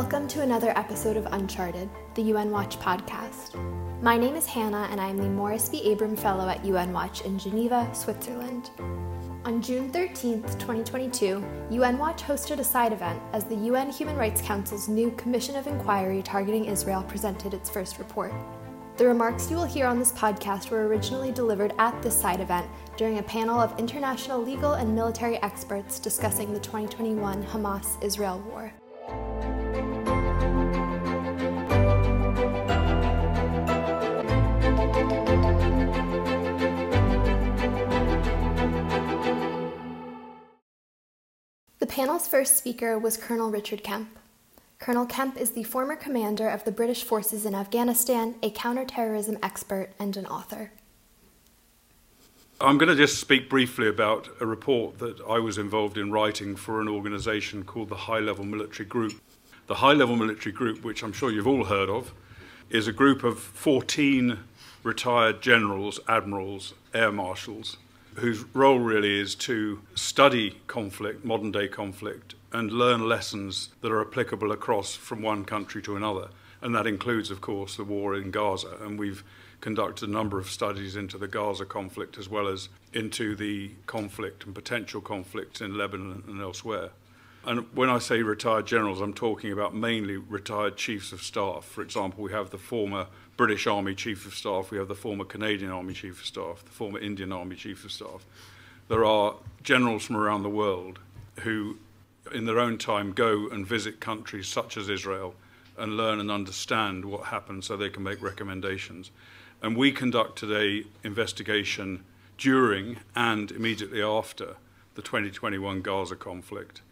Welcome to another episode of Uncharted, the UN Watch podcast. My name is Hannah, and I am the Morris B. Abram Fellow at UN Watch in Geneva, Switzerland. On June 13, 2022, UN Watch hosted a side event as the UN Human Rights Council's new Commission of Inquiry targeting Israel presented its first report. The remarks you will hear on this podcast were originally delivered at this side event during a panel of international legal and military experts discussing the 2021 Hamas Israel war. Panel's first speaker was Colonel Richard Kemp. Colonel Kemp is the former commander of the British forces in Afghanistan, a counterterrorism expert, and an author. I'm going to just speak briefly about a report that I was involved in writing for an organization called the High Level Military Group. The High Level Military Group, which I'm sure you've all heard of, is a group of 14 retired generals, admirals, air marshals, whose role really is to study conflict, modern day conflict, and learn lessons that are applicable across from one country to another. And that includes, of course, the war in Gaza. And we've conducted a number of studies into the Gaza conflict as well as into the conflict and potential conflicts in Lebanon and elsewhere. And when I say retired generals, I'm talking about mainly retired chiefs of staff. For example, we have the former British Army Chief of Staff, we have the former Canadian Army Chief of Staff, the former Indian Army Chief of Staff. There are generals from around the world who, in their own time, go and visit countries such as Israel and learn and understand what happened so they can make recommendations. And we conducted a investigation during and immediately after the 2021 Gaza conflict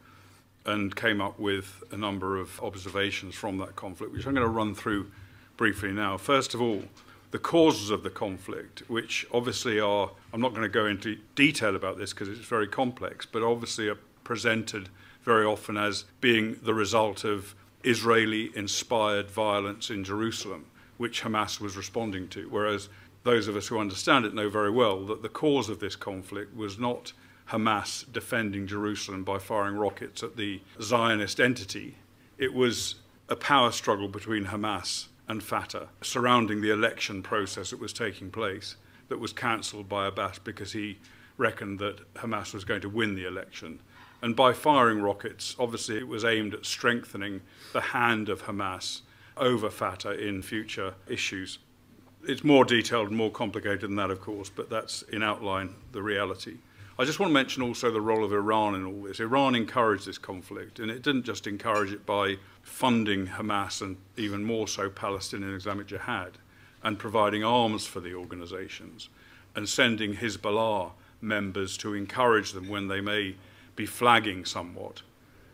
and came up with a number of observations from that conflict, which I'm going to run through briefly now. First of all, the causes of the conflict, which obviously are, I'm not going to go into detail about this because it's very complex, but obviously are presented very often as being the result of Israeli inspired violence in Jerusalem which Hamas was responding to. Whereas those of us who understand it know very well that the cause of this conflict was not Hamas defending Jerusalem by firing rockets at the Zionist entity. It was a power struggle between Hamas and Fatah surrounding the election process that was taking place that was cancelled by Abbas because he reckoned that Hamas was going to win the election. And by firing rockets, obviously it was aimed at strengthening the hand of Hamas over Fatah in future issues. It's more detailed and more complicated than that, of course, but that's in outline the reality. I just want to mention also the role of Iran in all this. Iran encouraged this conflict, and it didn't just encourage it by funding Hamas and even more so Palestinian Islamic Jihad and providing arms for the organizations and sending Hezbollah members to encourage them when they may be flagging somewhat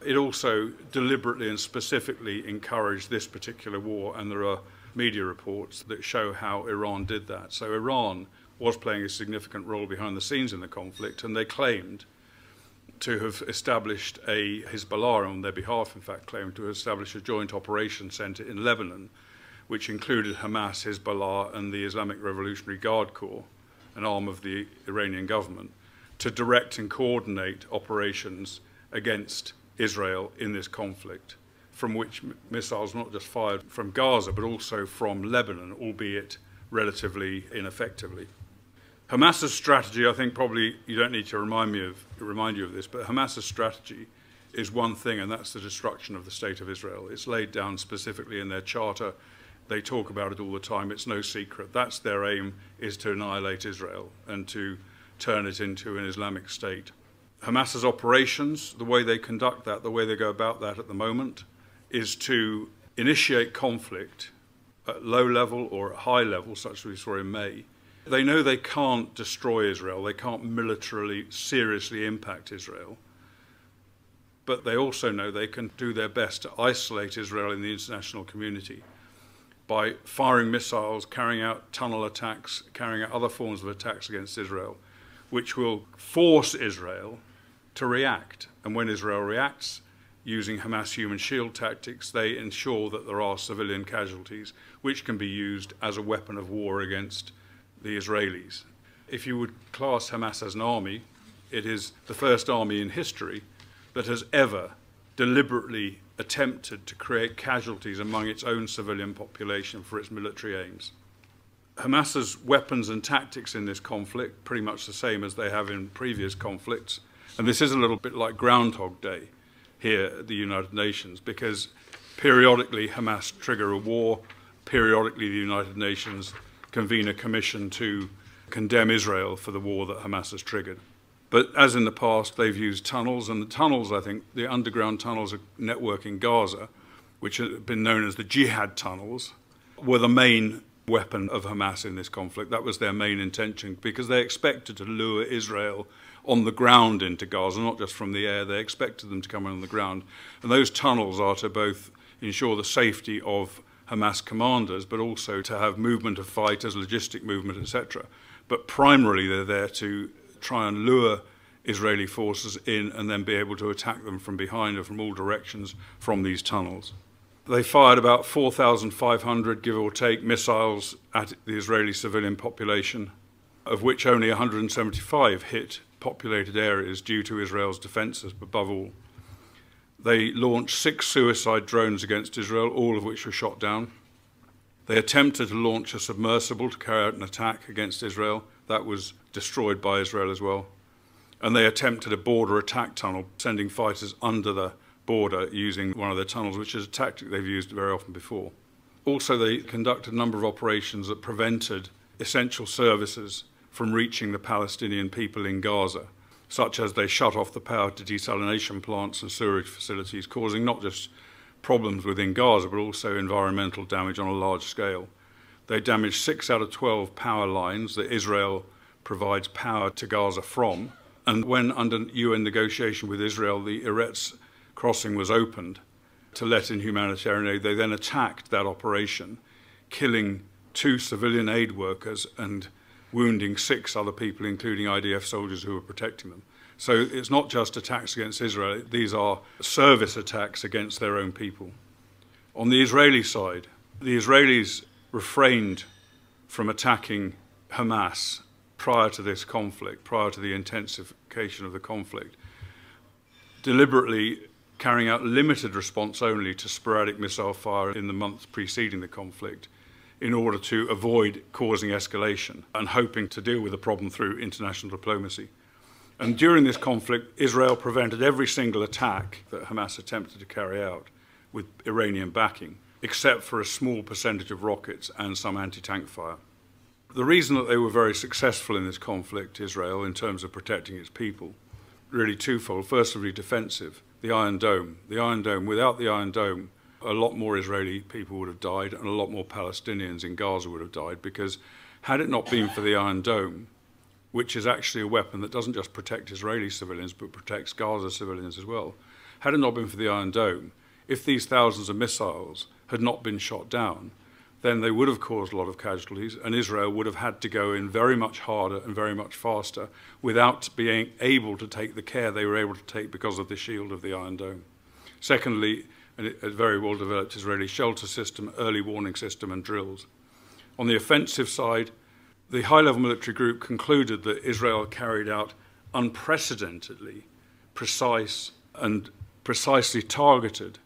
it also deliberately and specifically encouraged this particular war, and there are media reports that show how Iran did that. So Iran was playing a significant role behind the scenes in the conflict, and they claimed to have established a Hezbollah on their behalf, in fact, claimed to establish a joint operation center in Lebanon, which included Hamas, Hezbollah, and the Islamic Revolutionary Guard Corps, an arm of the Iranian government, to direct and coordinate operations against Israel in this conflict, from which missiles not just fired from Gaza but also from Lebanon, albeit relatively ineffectively. Hamas's strategy, I think probably you don't need to remind me of remind you of this, but Hamas's strategy is one thing, and that's the destruction of the state of Israel. It's laid down specifically in their charter. They talk about it all the time. It's no secret. That's their aim: is to annihilate Israel and to turn it into an Islamic state. Hamas's operations, the way they conduct that, the way they go about that at the moment, is to initiate conflict at low level or at high level, such as we saw in May. They know they can't destroy Israel, they can't militarily seriously impact Israel, but they also know they can do their best to isolate Israel in the international community by firing missiles, carrying out tunnel attacks, carrying out other forms of attacks against Israel, which will force Israel to react. And when Israel reacts, using Hamas human shield tactics, they ensure that there are civilian casualties, which can be used as a weapon of war against the Israelis. If you would class Hamas as an army, it is the first army in history that has ever deliberately attempted to create casualties among its own civilian population for its military aims. Hamas's weapons and tactics in this conflict, pretty much the same as they have in previous conflicts, and this is a little bit like Groundhog Day here at the United Nations, because periodically Hamas trigger a war, periodically the United Nations convene a commission to condemn Israel for the war that Hamas has triggered. But as in the past, they've used tunnels, and the tunnels, I think, the underground tunnels network in Gaza, which have been known as the jihad tunnels, were the main weapon of Hamas in this conflict. That was their main intention because they expected to lure Israel on the ground into Gaza, not just from the air. They expected them to come on the ground. And those tunnels are to both ensure the safety of Hamas commanders, but also to have movement of fighters, logistic movement, etc. But primarily, they're there to try and lure Israeli forces in and then be able to attack them from behind or from all directions from these tunnels. They fired about 4,500, give or take, missiles at the Israeli civilian population, of which only 175 hit populated areas due to Israel's defenses, above all. They launched six suicide drones against Israel, all of which were shot down. They attempted to launch a submersible to carry out an attack against Israel. That was destroyed by Israel as well. And they attempted a border attack tunnel, sending fighters under the border using one of their tunnels, which is a tactic they've used very often before. Also, they conducted a number of operations that prevented essential services from reaching the Palestinian people in Gaza, such as they shut off the power to desalination plants and sewerage facilities, causing not just problems within Gaza, but also environmental damage on a large scale. They damaged six out of 12 power lines that Israel provides power to Gaza from. And when, under UN negotiation with Israel, the Erez crossing was opened to let in humanitarian aid, they then attacked that operation, killing two civilian aid workers and wounding six other people, including IDF soldiers who were protecting them. So it's not just attacks against Israel, these are service attacks against their own people. On the Israeli side, the Israelis refrained from attacking Hamas prior to this conflict, prior to the intensification of the conflict, deliberately carrying out limited response only to sporadic missile fire in the months preceding the conflict in order to avoid causing escalation and hoping to deal with the problem through international diplomacy. And during this conflict, Israel prevented every single attack that Hamas attempted to carry out with Iranian backing, except for a small percentage of rockets and some anti tank fire. The reason that they were very successful in this conflict, Israel, in terms of protecting its people, really twofold. Firstly, defensive the Iron Dome. The Iron Dome, without the Iron Dome, a lot more Israeli people would have died and a lot more Palestinians in Gaza would have died because had it not been for the Iron Dome, which is actually a weapon that doesn't just protect Israeli civilians but protects Gaza civilians as well, had it not been for the Iron Dome, if these thousands of missiles had not been shot down, then they would have caused a lot of casualties, and Israel would have had to go in very much harder and very much faster without being able to take the care they were able to take because of the shield of the Iron Dome. Secondly, a very well developed Israeli shelter system, early warning system, and drills. On the offensive side, the high level military group concluded that Israel carried out unprecedentedly precise and precisely targeted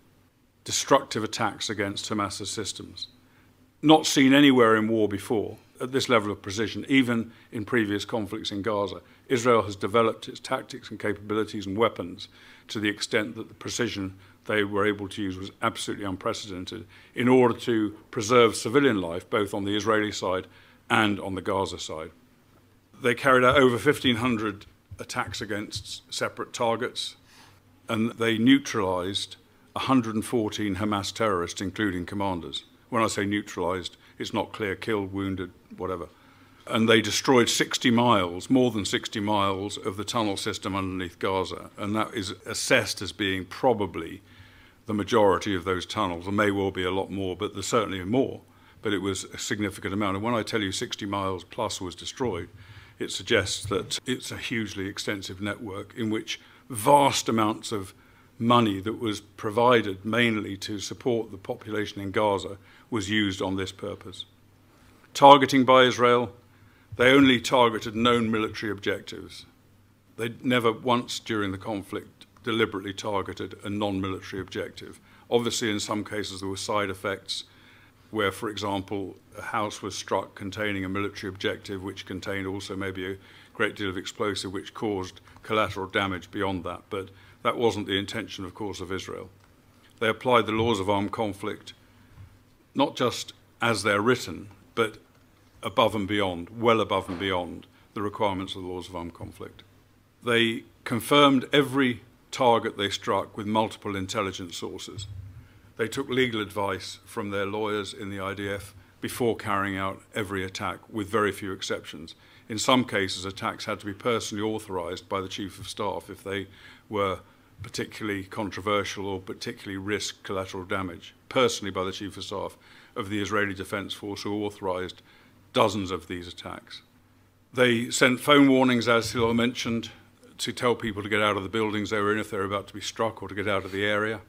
destructive attacks against Hamas's systems not seen anywhere in war before at this level of precision, even in previous conflicts in Gaza. Israel has developed its tactics and capabilities and weapons to the extent that the precision they were able to use was absolutely unprecedented in order to preserve civilian life, both on the Israeli side and on the Gaza side. They carried out over 1,500 attacks against separate targets, and they neutralized 114 Hamas terrorists, including commanders. When I say neutralized, it's not clear, killed, wounded, whatever. And they destroyed 60 miles, more than 60 miles of the tunnel system underneath Gaza. And that is assessed as being probably the majority of those tunnels. There may well be a lot more, but there's certainly more. But it was a significant amount. And when I tell you 60 miles plus was destroyed, it suggests that it's a hugely extensive network in which vast amounts of money that was provided mainly to support the population in Gaza was used on this purpose. Targeting by Israel, they only targeted known military objectives. They never once during the conflict deliberately targeted a non military objective. Obviously, in some cases, there were side effects where, for example, a house was struck containing a military objective, which contained also maybe a great deal of explosive, which caused collateral damage beyond that. But that wasn't the intention, of course, of Israel. They applied the laws of armed conflict not just as they're written, but above and beyond, well above and beyond the requirements of the laws of armed conflict. They confirmed every target they struck with multiple intelligence sources. They took legal advice from their lawyers in the IDF before carrying out every attack, with very few exceptions. In some cases, attacks had to be personally authorized by the Chief of Staff if they were particularly controversial or particularly risk collateral damage, personally by the Chief of Staff of the Israeli Defense Force, who authorized dozens of these attacks. They sent phone warnings, as Hillel mentioned, to tell people to get out of the buildings they were in if they were about to be struck or to get out of the area.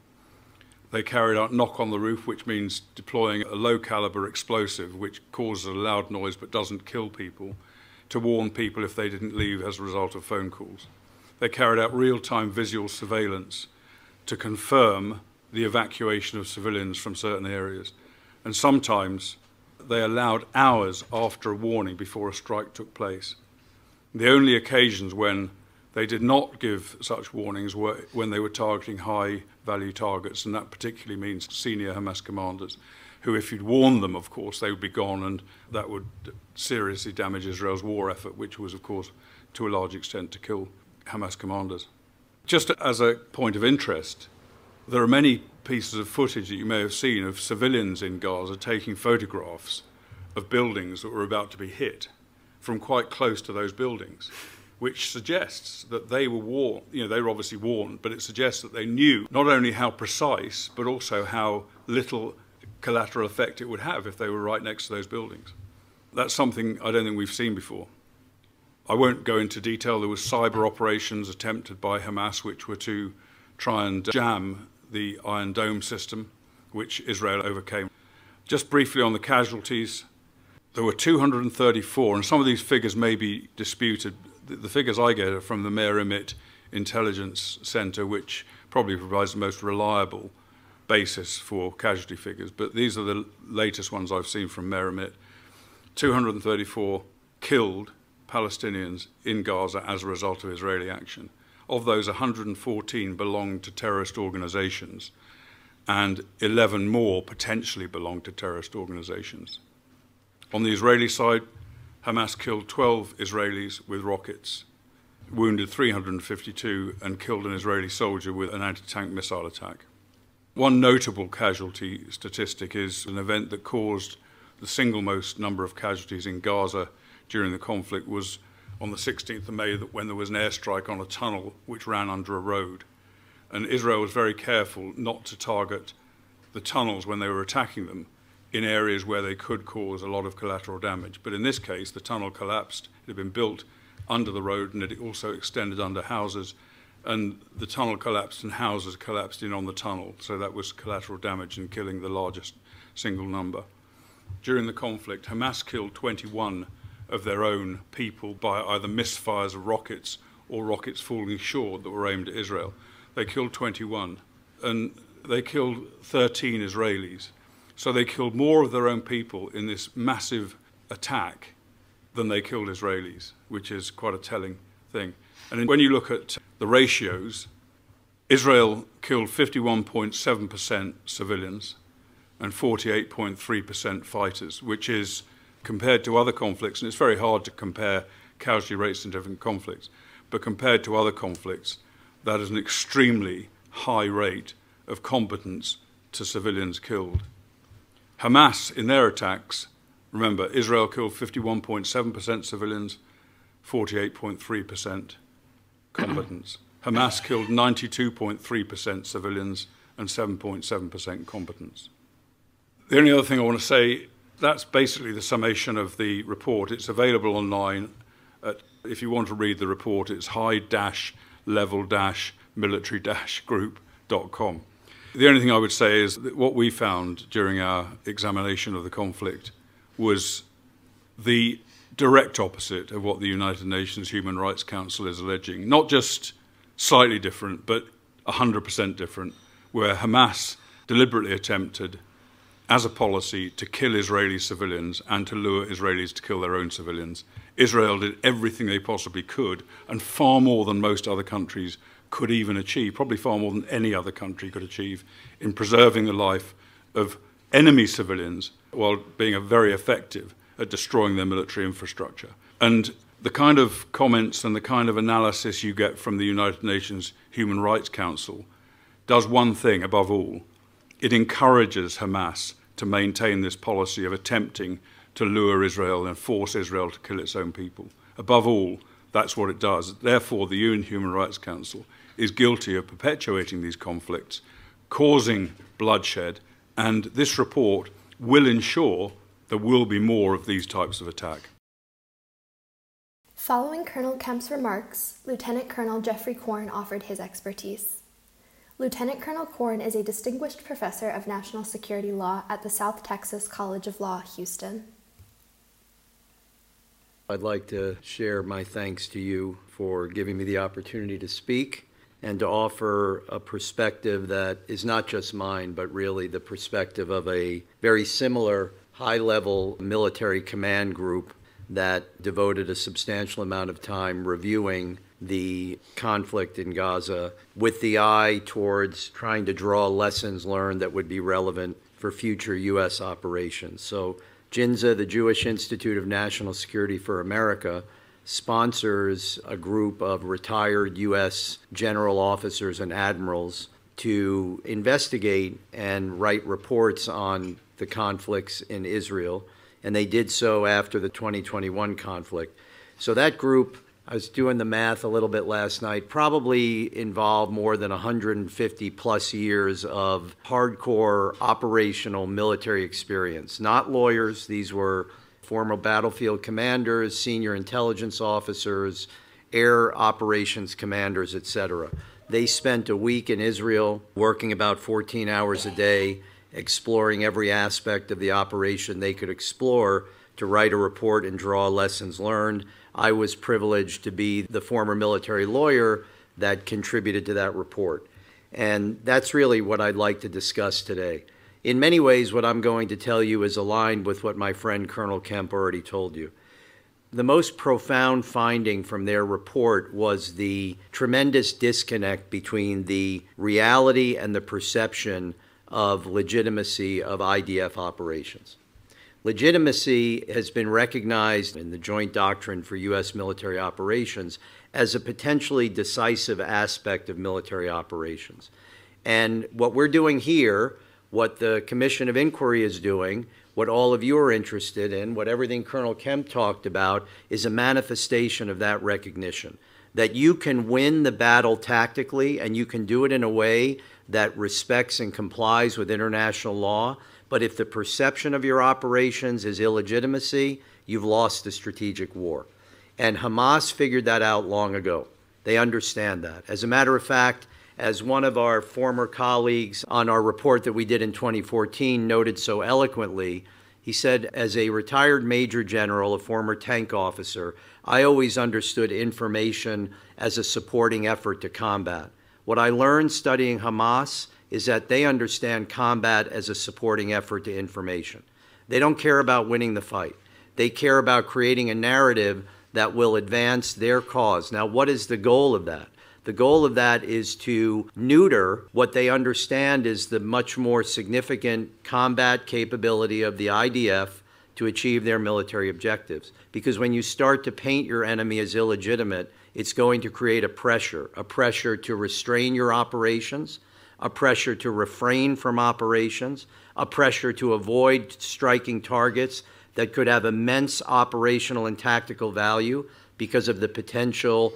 They carried out knock on the roof, which means deploying a low caliber explosive which causes a loud noise but doesn't kill people, to warn people if they didn't leave as a result of phone calls. They carried out real time visual surveillance to confirm the evacuation of civilians from certain areas. And sometimes they allowed hours after a warning before a strike took place. The only occasions when they did not give such warnings when they were targeting high value targets, and that particularly means senior Hamas commanders, who, if you'd warned them, of course, they would be gone, and that would seriously damage Israel's war effort, which was, of course, to a large extent to kill Hamas commanders. Just as a point of interest, there are many pieces of footage that you may have seen of civilians in Gaza taking photographs of buildings that were about to be hit from quite close to those buildings which suggests that they were warned. You know, they were obviously warned, but it suggests that they knew not only how precise, but also how little collateral effect it would have if they were right next to those buildings. That's something I don't think we've seen before. I won't go into detail. There was cyber operations attempted by Hamas, which were to try and jam the Iron Dome system, which Israel overcame. Just briefly on the casualties, there were 234, and some of these figures may be disputed the, the figures I get are from the Amit Intelligence Center, which probably provides the most reliable basis for casualty figures. But these are the latest ones I've seen from Meir Amit. 234 killed Palestinians in Gaza as a result of Israeli action. Of those, 114 belonged to terrorist organizations, and 11 more potentially belonged to terrorist organizations. On the Israeli side, Hamas killed 12 Israelis with rockets, wounded 352, and killed an Israeli soldier with an anti tank missile attack. One notable casualty statistic is an event that caused the single most number of casualties in Gaza during the conflict was on the 16th of May when there was an airstrike on a tunnel which ran under a road. And Israel was very careful not to target the tunnels when they were attacking them in areas where they could cause a lot of collateral damage. But in this case, the tunnel collapsed. It had been built under the road and it also extended under houses. And the tunnel collapsed and houses collapsed in on the tunnel. So that was collateral damage and killing the largest single number. During the conflict, Hamas killed 21 of their own people by either misfires of rockets or rockets falling short that were aimed at Israel. They killed 21 and they killed 13 Israelis. So they killed more of their own people in this massive attack than they killed Israelis, which is quite a telling thing. And when you look at the ratios, Israel killed 51.7% civilians and 48.3% fighters, which is compared to other conflicts, and it's very hard to compare casualty rates in different conflicts, but compared to other conflicts, that is an extremely high rate of competence to civilians killed. Hamas, in their attacks, remember, Israel killed 51.7% civilians, 48.3% combatants. Hamas killed 92.3% civilians and 7.7% combatants. The only other thing I want to say that's basically the summation of the report. It's available online. At, if you want to read the report, it's high level military group.com. The only thing I would say is that what we found during our examination of the conflict was the direct opposite of what the United Nations Human Rights Council is alleging. Not just slightly different, but 100% different, where Hamas deliberately attempted, as a policy, to kill Israeli civilians and to lure Israelis to kill their own civilians. Israel did everything they possibly could, and far more than most other countries could even achieve, probably far more than any other country could achieve, in preserving the life of enemy civilians while being very effective at destroying their military infrastructure. And the kind of comments and the kind of analysis you get from the United Nations Human Rights Council does one thing above all it encourages Hamas to maintain this policy of attempting to lure Israel and force Israel to kill its own people. Above all, that's what it does. Therefore, the UN Human Rights Council is guilty of perpetuating these conflicts, causing bloodshed, and this report will ensure there will be more of these types of attack. Following Colonel Kemp's remarks, Lieutenant Colonel Geoffrey Corn offered his expertise. Lieutenant Colonel Corn is a distinguished professor of national security law at the South Texas College of Law, Houston. I'd like to share my thanks to you for giving me the opportunity to speak and to offer a perspective that is not just mine, but really the perspective of a very similar high level military command group that devoted a substantial amount of time reviewing the conflict in Gaza with the eye towards trying to draw lessons learned that would be relevant for future U.S. operations. So, JINSA, the Jewish Institute of National Security for America, sponsors a group of retired U.S. general officers and admirals to investigate and write reports on the conflicts in Israel. And they did so after the 2021 conflict. So that group, I was doing the math a little bit last night, probably involved more than 150 plus years of hardcore operational military experience. Not lawyers, these were former battlefield commanders, senior intelligence officers, air operations commanders, etc. They spent a week in Israel working about 14 hours a day, exploring every aspect of the operation they could explore to write a report and draw lessons learned. I was privileged to be the former military lawyer that contributed to that report. And that's really what I'd like to discuss today. In many ways, what I'm going to tell you is aligned with what my friend Colonel Kemp already told you. The most profound finding from their report was the tremendous disconnect between the reality and the perception of legitimacy of IDF operations. Legitimacy has been recognized in the Joint Doctrine for U.S. military operations as a potentially decisive aspect of military operations. And what we're doing here what the Commission of Inquiry is doing, what all of you are interested in, what everything Colonel Kemp talked about, is a manifestation of that recognition. That you can win the battle tactically and you can do it in a way that respects and complies with international law. But if the perception of your operations is illegitimacy, you've lost the strategic war. And Hamas figured that out long ago. They understand that. As a matter of fact, as one of our former colleagues on our report that we did in 2014 noted so eloquently, he said, as a retired major general, a former tank officer, I always understood information as a supporting effort to combat. What I learned studying Hamas is that they understand combat as a supporting effort to information. They don't care about winning the fight. They care about creating a narrative that will advance their cause. Now, what is the goal of that? The goal of that is to neuter what they understand is the much more significant combat capability of the IDF to achieve their military objectives. Because when you start to paint your enemy as illegitimate, it's going to create a pressure, a pressure to restrain your operations, a pressure to refrain from operations, a pressure to avoid striking targets that could have immense operational and tactical value because of the potential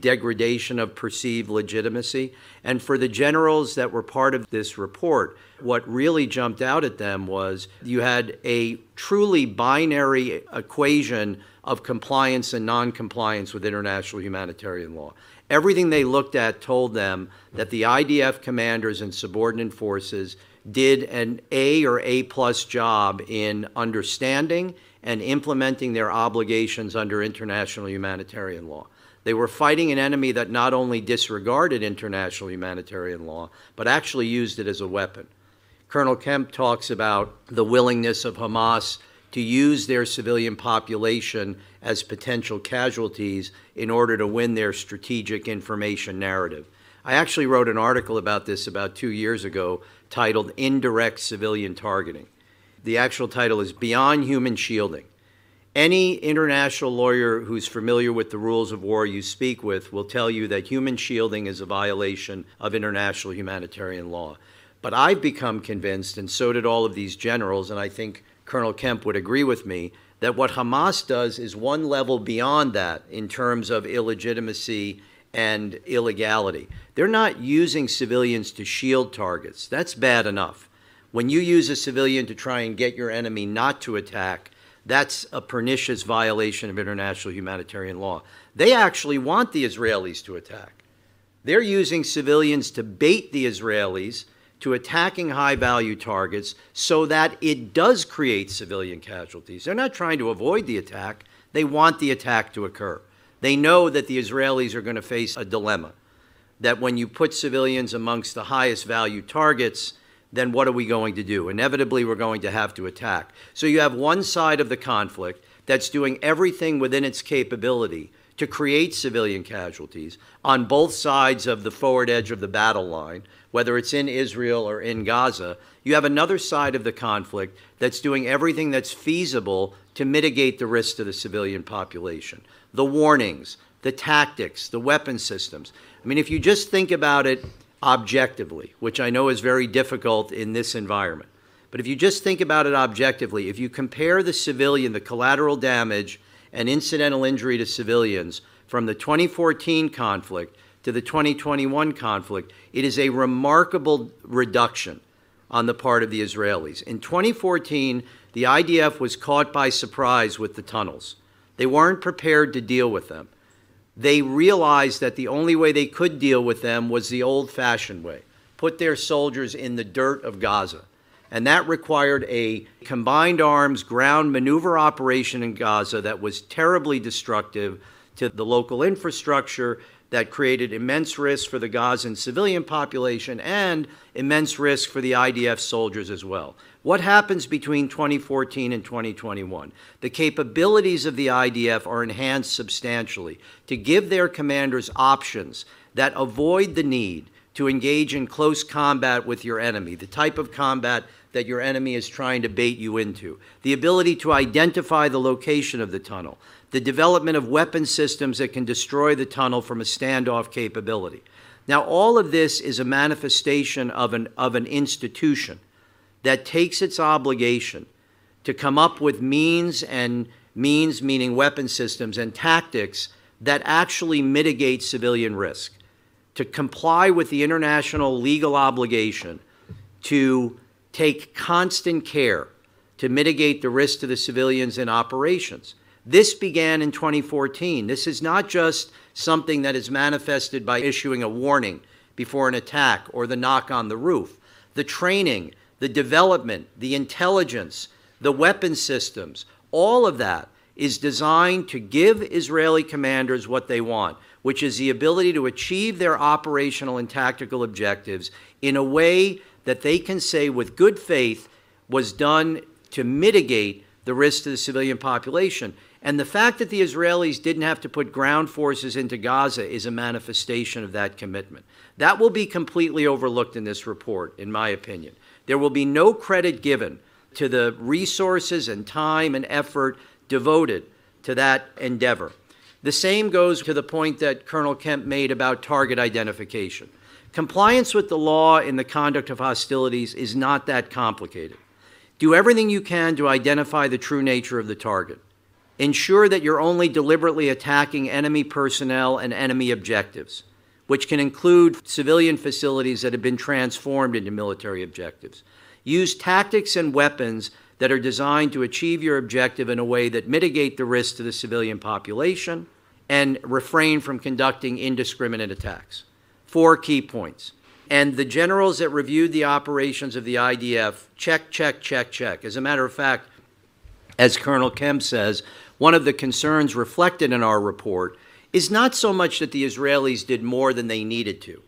degradation of perceived legitimacy. And for the generals that were part of this report, what really jumped out at them was you had a truly binary equation of compliance and non-compliance with international humanitarian law. Everything they looked at told them that the IDF commanders and subordinate forces did an A or A plus job in understanding and implementing their obligations under international humanitarian law. They were fighting an enemy that not only disregarded international humanitarian law, but actually used it as a weapon. Colonel Kemp talks about the willingness of Hamas to use their civilian population as potential casualties in order to win their strategic information narrative. I actually wrote an article about this about two years ago titled Indirect Civilian Targeting. The actual title is Beyond Human Shielding any international lawyer who's familiar with the rules of war you speak with will tell you that human shielding is a violation of international humanitarian law. But I've become convinced, and so did all of these generals, and I think Colonel Kemp would agree with me, that what Hamas does is one level beyond that in terms of illegitimacy and illegality. They're not using civilians to shield targets. That's bad enough. When you use a civilian to try and get your enemy not to attack, that's a pernicious violation of international humanitarian law. They actually want the Israelis to attack. They're using civilians to bait the Israelis to attacking high value targets so that it does create civilian casualties. They're not trying to avoid the attack, they want the attack to occur. They know that the Israelis are going to face a dilemma that when you put civilians amongst the highest value targets, then what are we going to do? Inevitably, we're going to have to attack. So you have one side of the conflict that's doing everything within its capability to create civilian casualties on both sides of the forward edge of the battle line, whether it's in Israel or in Gaza. You have another side of the conflict that's doing everything that's feasible to mitigate the risk to the civilian population. The warnings, the tactics, the weapon systems. I mean, if you just think about it objectively, which I know is very difficult in this environment. But if you just think about it objectively, if you compare the civilian, the collateral damage and incidental injury to civilians from the 2014 conflict to the 2021 conflict, it is a remarkable reduction on the part of the Israelis. In 2014, the IDF was caught by surprise with the tunnels. They weren't prepared to deal with them they realized that the only way they could deal with them was the old fashioned way put their soldiers in the dirt of Gaza. And that required a combined arms ground maneuver operation in Gaza that was terribly destructive to the local infrastructure, that created immense risk for the Gazan civilian population and immense risk for the IDF soldiers as well. What happens between 2014 and 2021? The capabilities of the IDF are enhanced substantially to give their commanders options that avoid the need to engage in close combat with your enemy, the type of combat that your enemy is trying to bait you into, the ability to identify the location of the tunnel, the development of weapon systems that can destroy the tunnel from a standoff capability. Now, all of this is a manifestation of an, of an institution that takes its obligation to come up with means and means, meaning weapon systems and tactics that actually mitigate civilian risk, to comply with the international legal obligation to take constant care to mitigate the risk to the civilians in operations. This began in 2014. This is not just something that is manifested by issuing a warning before an attack or the knock on the roof. The training the development, the intelligence, the weapon systems, all of that is designed to give Israeli commanders what they want, which is the ability to achieve their operational and tactical objectives in a way that they can say with good faith was done to mitigate the risk to the civilian population. And the fact that the Israelis didn't have to put ground forces into Gaza is a manifestation of that commitment. That will be completely overlooked in this report, in my opinion. There will be no credit given to the resources and time and effort devoted to that endeavor. The same goes to the point that Colonel Kemp made about target identification. Compliance with the law in the conduct of hostilities is not that complicated. Do everything you can to identify the true nature of the target. Ensure that you're only deliberately attacking enemy personnel and enemy objectives which can include civilian facilities that have been transformed into military objectives. Use tactics and weapons that are designed to achieve your objective in a way that mitigate the risk to the civilian population and refrain from conducting indiscriminate attacks. Four key points. And the generals that reviewed the operations of the IDF check, check, check, check. As a matter of fact, as Colonel Kemp says, one of the concerns reflected in our report is not so much that the Israelis did more than they needed to,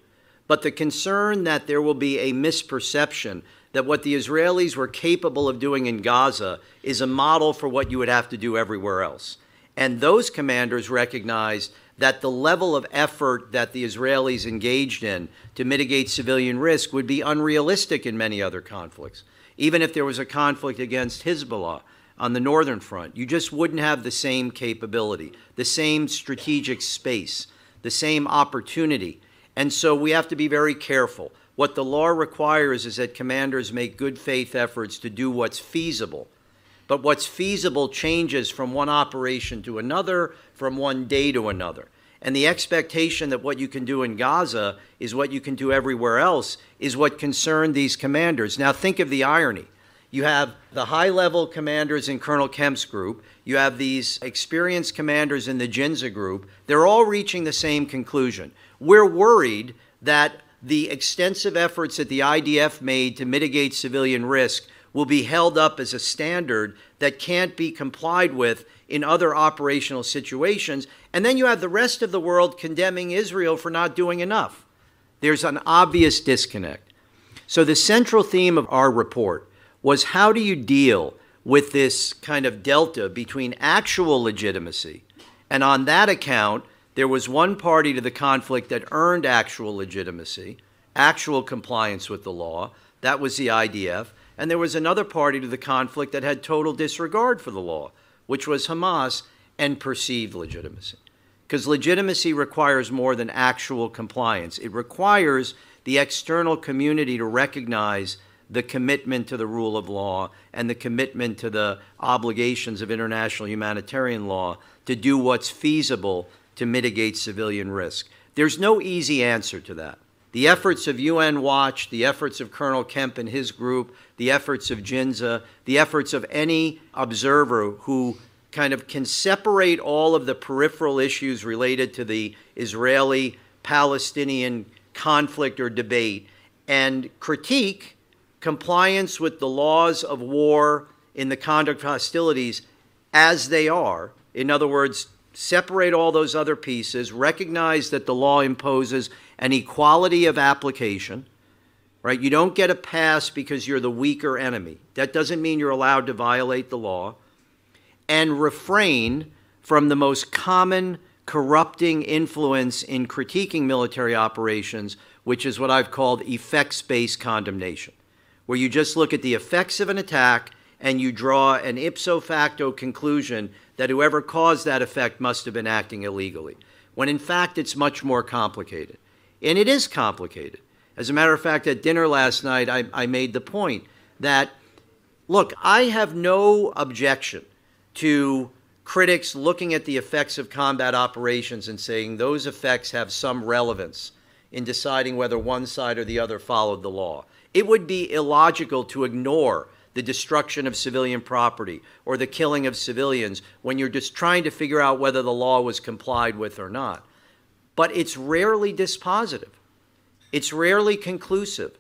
but the concern that there will be a misperception that what the Israelis were capable of doing in Gaza is a model for what you would have to do everywhere else. And those commanders recognized that the level of effort that the Israelis engaged in to mitigate civilian risk would be unrealistic in many other conflicts. Even if there was a conflict against Hezbollah on the northern front, you just wouldn't have the same capability, the same strategic space, the same opportunity. And so we have to be very careful. What the law requires is that commanders make good faith efforts to do what's feasible. But what's feasible changes from one operation to another, from one day to another. And the expectation that what you can do in Gaza is what you can do everywhere else is what concerned these commanders. Now, think of the irony. You have the high level commanders in Colonel Kemp's group, you have these experienced commanders in the JINSA group. They're all reaching the same conclusion. We're worried that the extensive efforts that the IDF made to mitigate civilian risk will be held up as a standard that can't be complied with in other operational situations. And then you have the rest of the world condemning Israel for not doing enough. There's an obvious disconnect. So, the central theme of our report was how do you deal with this kind of delta between actual legitimacy, and on that account, there was one party to the conflict that earned actual legitimacy, actual compliance with the law, that was the IDF, and there was another party to the conflict that had total disregard for the law, which was Hamas, and perceived legitimacy. Because legitimacy requires more than actual compliance, it requires the external community to recognize the commitment to the rule of law and the commitment to the obligations of international humanitarian law to do what's feasible to mitigate civilian risk. There's no easy answer to that. The efforts of UN Watch, the efforts of Colonel Kemp and his group, the efforts of JINSA, the efforts of any observer who kind of can separate all of the peripheral issues related to the Israeli Palestinian conflict or debate and critique compliance with the laws of war in the conduct of hostilities as they are. In other words, separate all those other pieces, recognize that the law imposes an equality of application, right? You don't get a pass because you're the weaker enemy. That doesn't mean you're allowed to violate the law. And refrain from the most common corrupting influence in critiquing military operations, which is what I've called effects based condemnation, where you just look at the effects of an attack and you draw an ipso facto conclusion that whoever caused that effect must have been acting illegally, when in fact it's much more complicated. And it is complicated. As a matter of fact, at dinner last night, I, I made the point that, look, I have no objection to critics looking at the effects of combat operations and saying those effects have some relevance in deciding whether one side or the other followed the law. It would be illogical to ignore the destruction of civilian property or the killing of civilians when you're just trying to figure out whether the law was complied with or not but it's rarely dispositive. It's rarely conclusive.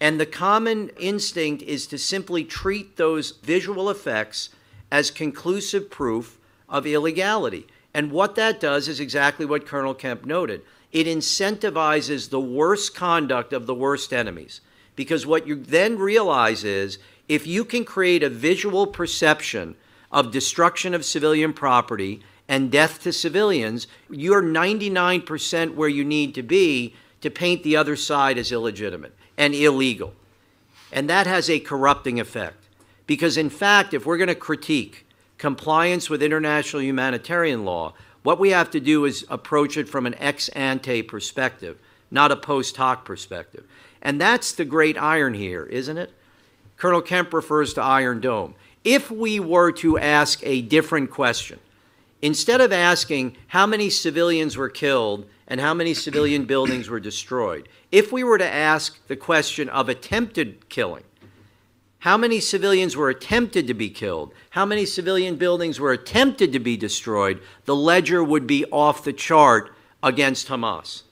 And the common instinct is to simply treat those visual effects as conclusive proof of illegality. And what that does is exactly what Colonel Kemp noted it incentivizes the worst conduct of the worst enemies. Because what you then realize is if you can create a visual perception of destruction of civilian property and death to civilians, you're 99% where you need to be to paint the other side as illegitimate and illegal. And that has a corrupting effect. Because, in fact, if we're going to critique compliance with international humanitarian law, what we have to do is approach it from an ex ante perspective, not a post hoc perspective. And that's the great iron here, isn't it? Colonel Kemp refers to Iron Dome. If we were to ask a different question, Instead of asking how many civilians were killed and how many civilian buildings were destroyed, if we were to ask the question of attempted killing, how many civilians were attempted to be killed? How many civilian buildings were attempted to be destroyed? The ledger would be off the chart against Hamas.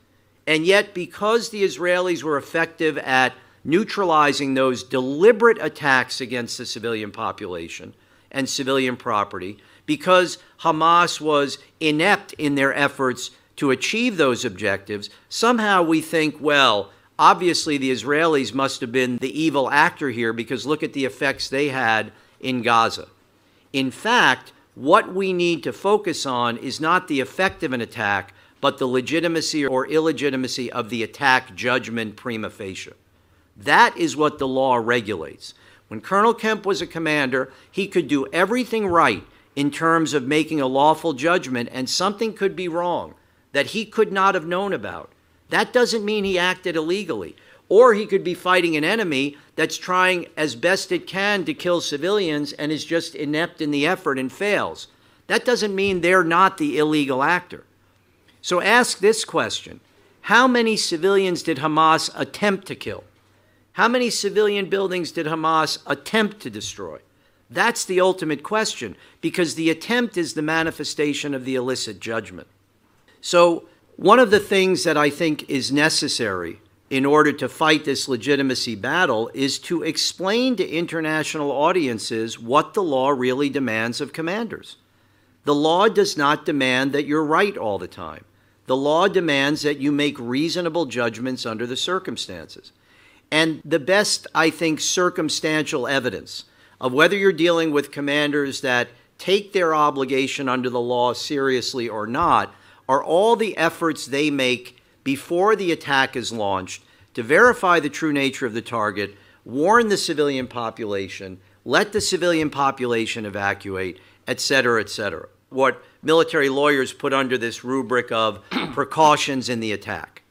And yet, because the Israelis were effective at neutralizing those deliberate attacks against the civilian population and civilian property, because Hamas was inept in their efforts to achieve those objectives, somehow we think, well, obviously the Israelis must have been the evil actor here because look at the effects they had in Gaza. In fact, what we need to focus on is not the effect of an attack, but the legitimacy or illegitimacy of the attack judgment prima facie. That is what the law regulates. When Colonel Kemp was a commander, he could do everything right in terms of making a lawful judgment, and something could be wrong that he could not have known about. That doesn't mean he acted illegally. Or he could be fighting an enemy that's trying as best it can to kill civilians and is just inept in the effort and fails. That doesn't mean they're not the illegal actor. So ask this question How many civilians did Hamas attempt to kill? How many civilian buildings did Hamas attempt to destroy? That's the ultimate question because the attempt is the manifestation of the illicit judgment. So, one of the things that I think is necessary in order to fight this legitimacy battle is to explain to international audiences what the law really demands of commanders. The law does not demand that you're right all the time. The law demands that you make reasonable judgments under the circumstances. And the best, I think, circumstantial evidence of whether you're dealing with commanders that take their obligation under the law seriously or not are all the efforts they make before the attack is launched to verify the true nature of the target, warn the civilian population, let the civilian population evacuate, et cetera, et cetera. What military lawyers put under this rubric of precautions in the attack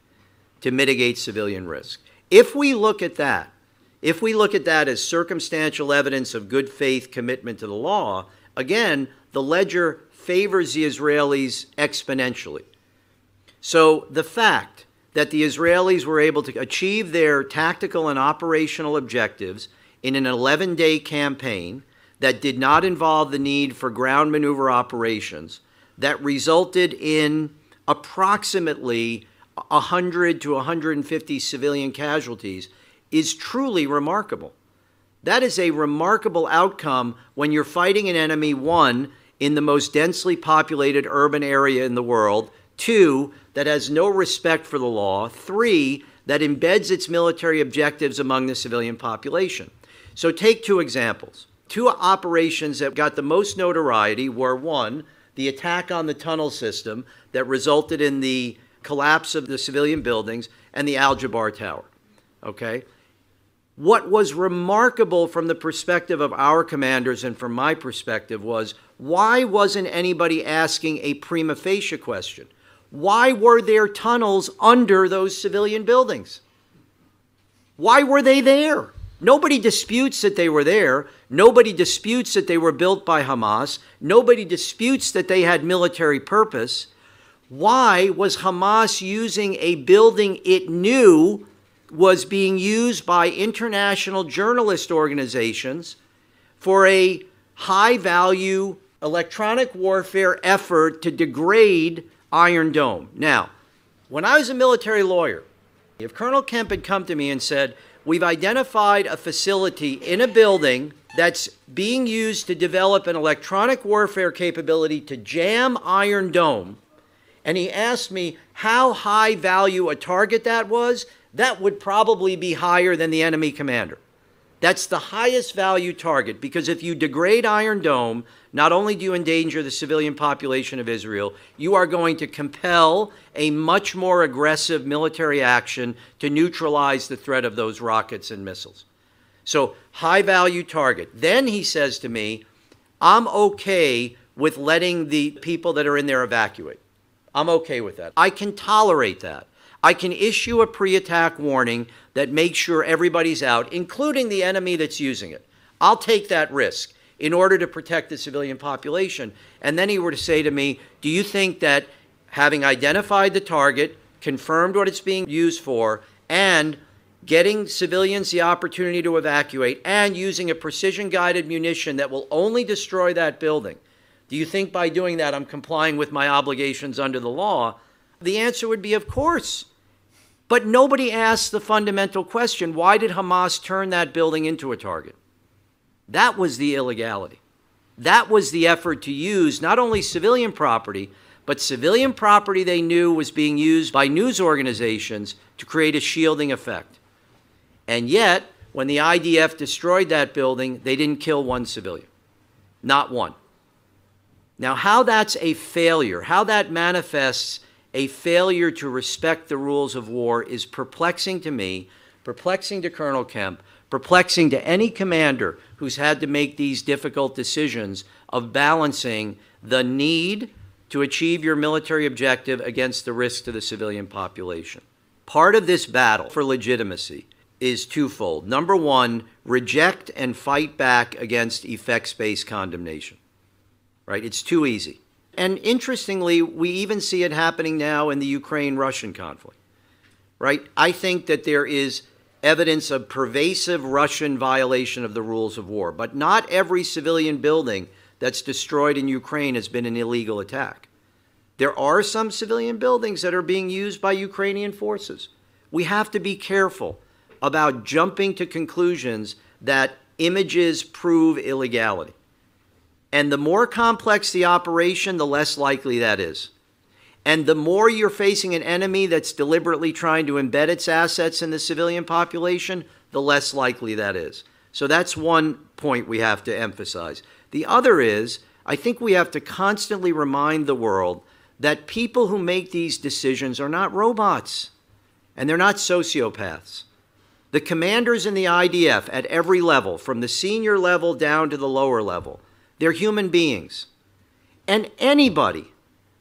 to mitigate civilian risk. If we look at that, if we look at that as circumstantial evidence of good faith commitment to the law, again, the ledger favors the Israelis exponentially. So the fact that the Israelis were able to achieve their tactical and operational objectives in an 11 day campaign that did not involve the need for ground maneuver operations, that resulted in approximately 100 to 150 civilian casualties, is truly remarkable. That is a remarkable outcome when you're fighting an enemy, one, in the most densely populated urban area in the world, two, that has no respect for the law, three, that embeds its military objectives among the civilian population. So take two examples. Two operations that got the most notoriety were one, the attack on the tunnel system that resulted in the collapse of the civilian buildings and the Al Jabbar Tower. Okay? What was remarkable from the perspective of our commanders and from my perspective was why wasn't anybody asking a prima facie question? Why were there tunnels under those civilian buildings? Why were they there? Nobody disputes that they were there. Nobody disputes that they were built by Hamas. Nobody disputes that they had military purpose. Why was Hamas using a building it knew was being used by international journalist organizations for a high value electronic warfare effort to degrade Iron Dome. Now, when I was a military lawyer, if Colonel Kemp had come to me and said, We've identified a facility in a building that's being used to develop an electronic warfare capability to jam Iron Dome, and he asked me how high value a target that was, that would probably be higher than the enemy commander. That's the highest value target because if you degrade Iron Dome, not only do you endanger the civilian population of Israel, you are going to compel a much more aggressive military action to neutralize the threat of those rockets and missiles. So, high value target. Then he says to me, I'm okay with letting the people that are in there evacuate. I'm okay with that. I can tolerate that. I can issue a pre attack warning that makes sure everybody's out, including the enemy that's using it. I'll take that risk in order to protect the civilian population. And then he were to say to me, Do you think that having identified the target, confirmed what it's being used for, and getting civilians the opportunity to evacuate, and using a precision guided munition that will only destroy that building, do you think by doing that I'm complying with my obligations under the law? The answer would be, Of course. But nobody asked the fundamental question why did Hamas turn that building into a target? That was the illegality. That was the effort to use not only civilian property, but civilian property they knew was being used by news organizations to create a shielding effect. And yet, when the IDF destroyed that building, they didn't kill one civilian. Not one. Now, how that's a failure, how that manifests a failure to respect the rules of war is perplexing to me, perplexing to Colonel Kemp, perplexing to any commander who's had to make these difficult decisions of balancing the need to achieve your military objective against the risk to the civilian population. Part of this battle for legitimacy is twofold. Number one, reject and fight back against effects based condemnation. Right? It's too easy. And interestingly, we even see it happening now in the Ukraine Russian conflict. Right? I think that there is evidence of pervasive Russian violation of the rules of war, but not every civilian building that's destroyed in Ukraine has been an illegal attack. There are some civilian buildings that are being used by Ukrainian forces. We have to be careful about jumping to conclusions that images prove illegality. And the more complex the operation, the less likely that is. And the more you're facing an enemy that's deliberately trying to embed its assets in the civilian population, the less likely that is. So that's one point we have to emphasize. The other is, I think we have to constantly remind the world that people who make these decisions are not robots and they're not sociopaths. The commanders in the IDF at every level, from the senior level down to the lower level, they're human beings. And anybody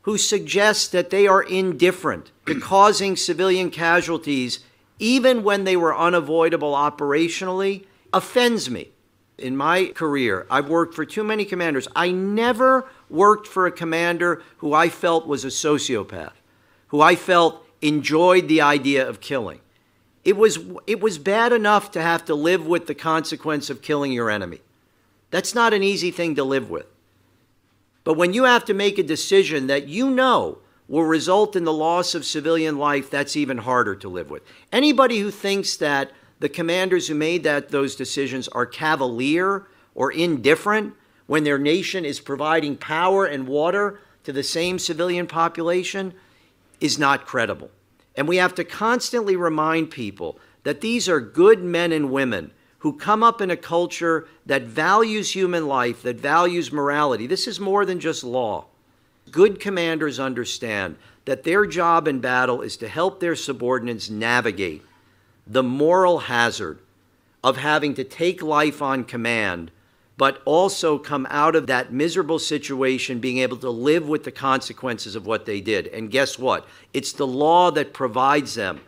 who suggests that they are indifferent to causing civilian casualties, even when they were unavoidable operationally, offends me. In my career, I've worked for too many commanders. I never worked for a commander who I felt was a sociopath, who I felt enjoyed the idea of killing. It was, it was bad enough to have to live with the consequence of killing your enemy. That's not an easy thing to live with. But when you have to make a decision that you know will result in the loss of civilian life, that's even harder to live with. Anybody who thinks that the commanders who made that, those decisions are cavalier or indifferent when their nation is providing power and water to the same civilian population is not credible. And we have to constantly remind people that these are good men and women who come up in a culture that values human life, that values morality. This is more than just law. Good commanders understand that their job in battle is to help their subordinates navigate the moral hazard of having to take life on command, but also come out of that miserable situation being able to live with the consequences of what they did. And guess what? It's the law that provides them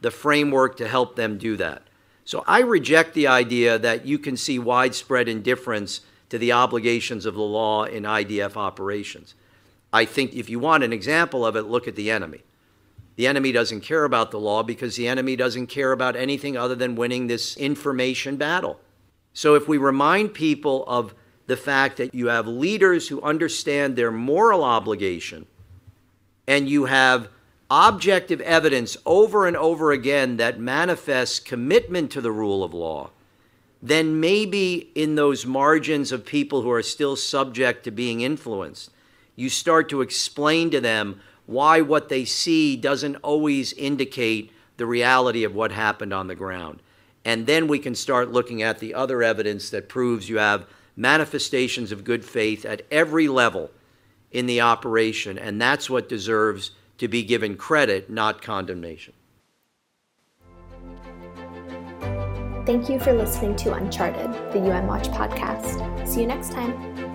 the framework to help them do that. So I reject the idea that you can see widespread indifference to the obligations of the law in IDF operations. I think if you want an example of it, look at the enemy. The enemy doesn't care about the law because the enemy doesn't care about anything other than winning this information battle. So if we remind people of the fact that you have leaders who understand their moral obligation and you have objective evidence over and over again that manifests commitment to the rule of law, then maybe in those margins of people who are still subject to being influenced, you start to explain to them why what they see doesn't always indicate the reality of what happened on the ground. And then we can start looking at the other evidence that proves you have manifestations of good faith at every level in the operation, and that's what deserves to be given credit, not condemnation. Thank you for listening to Uncharted, the UN Watch podcast. See you next time.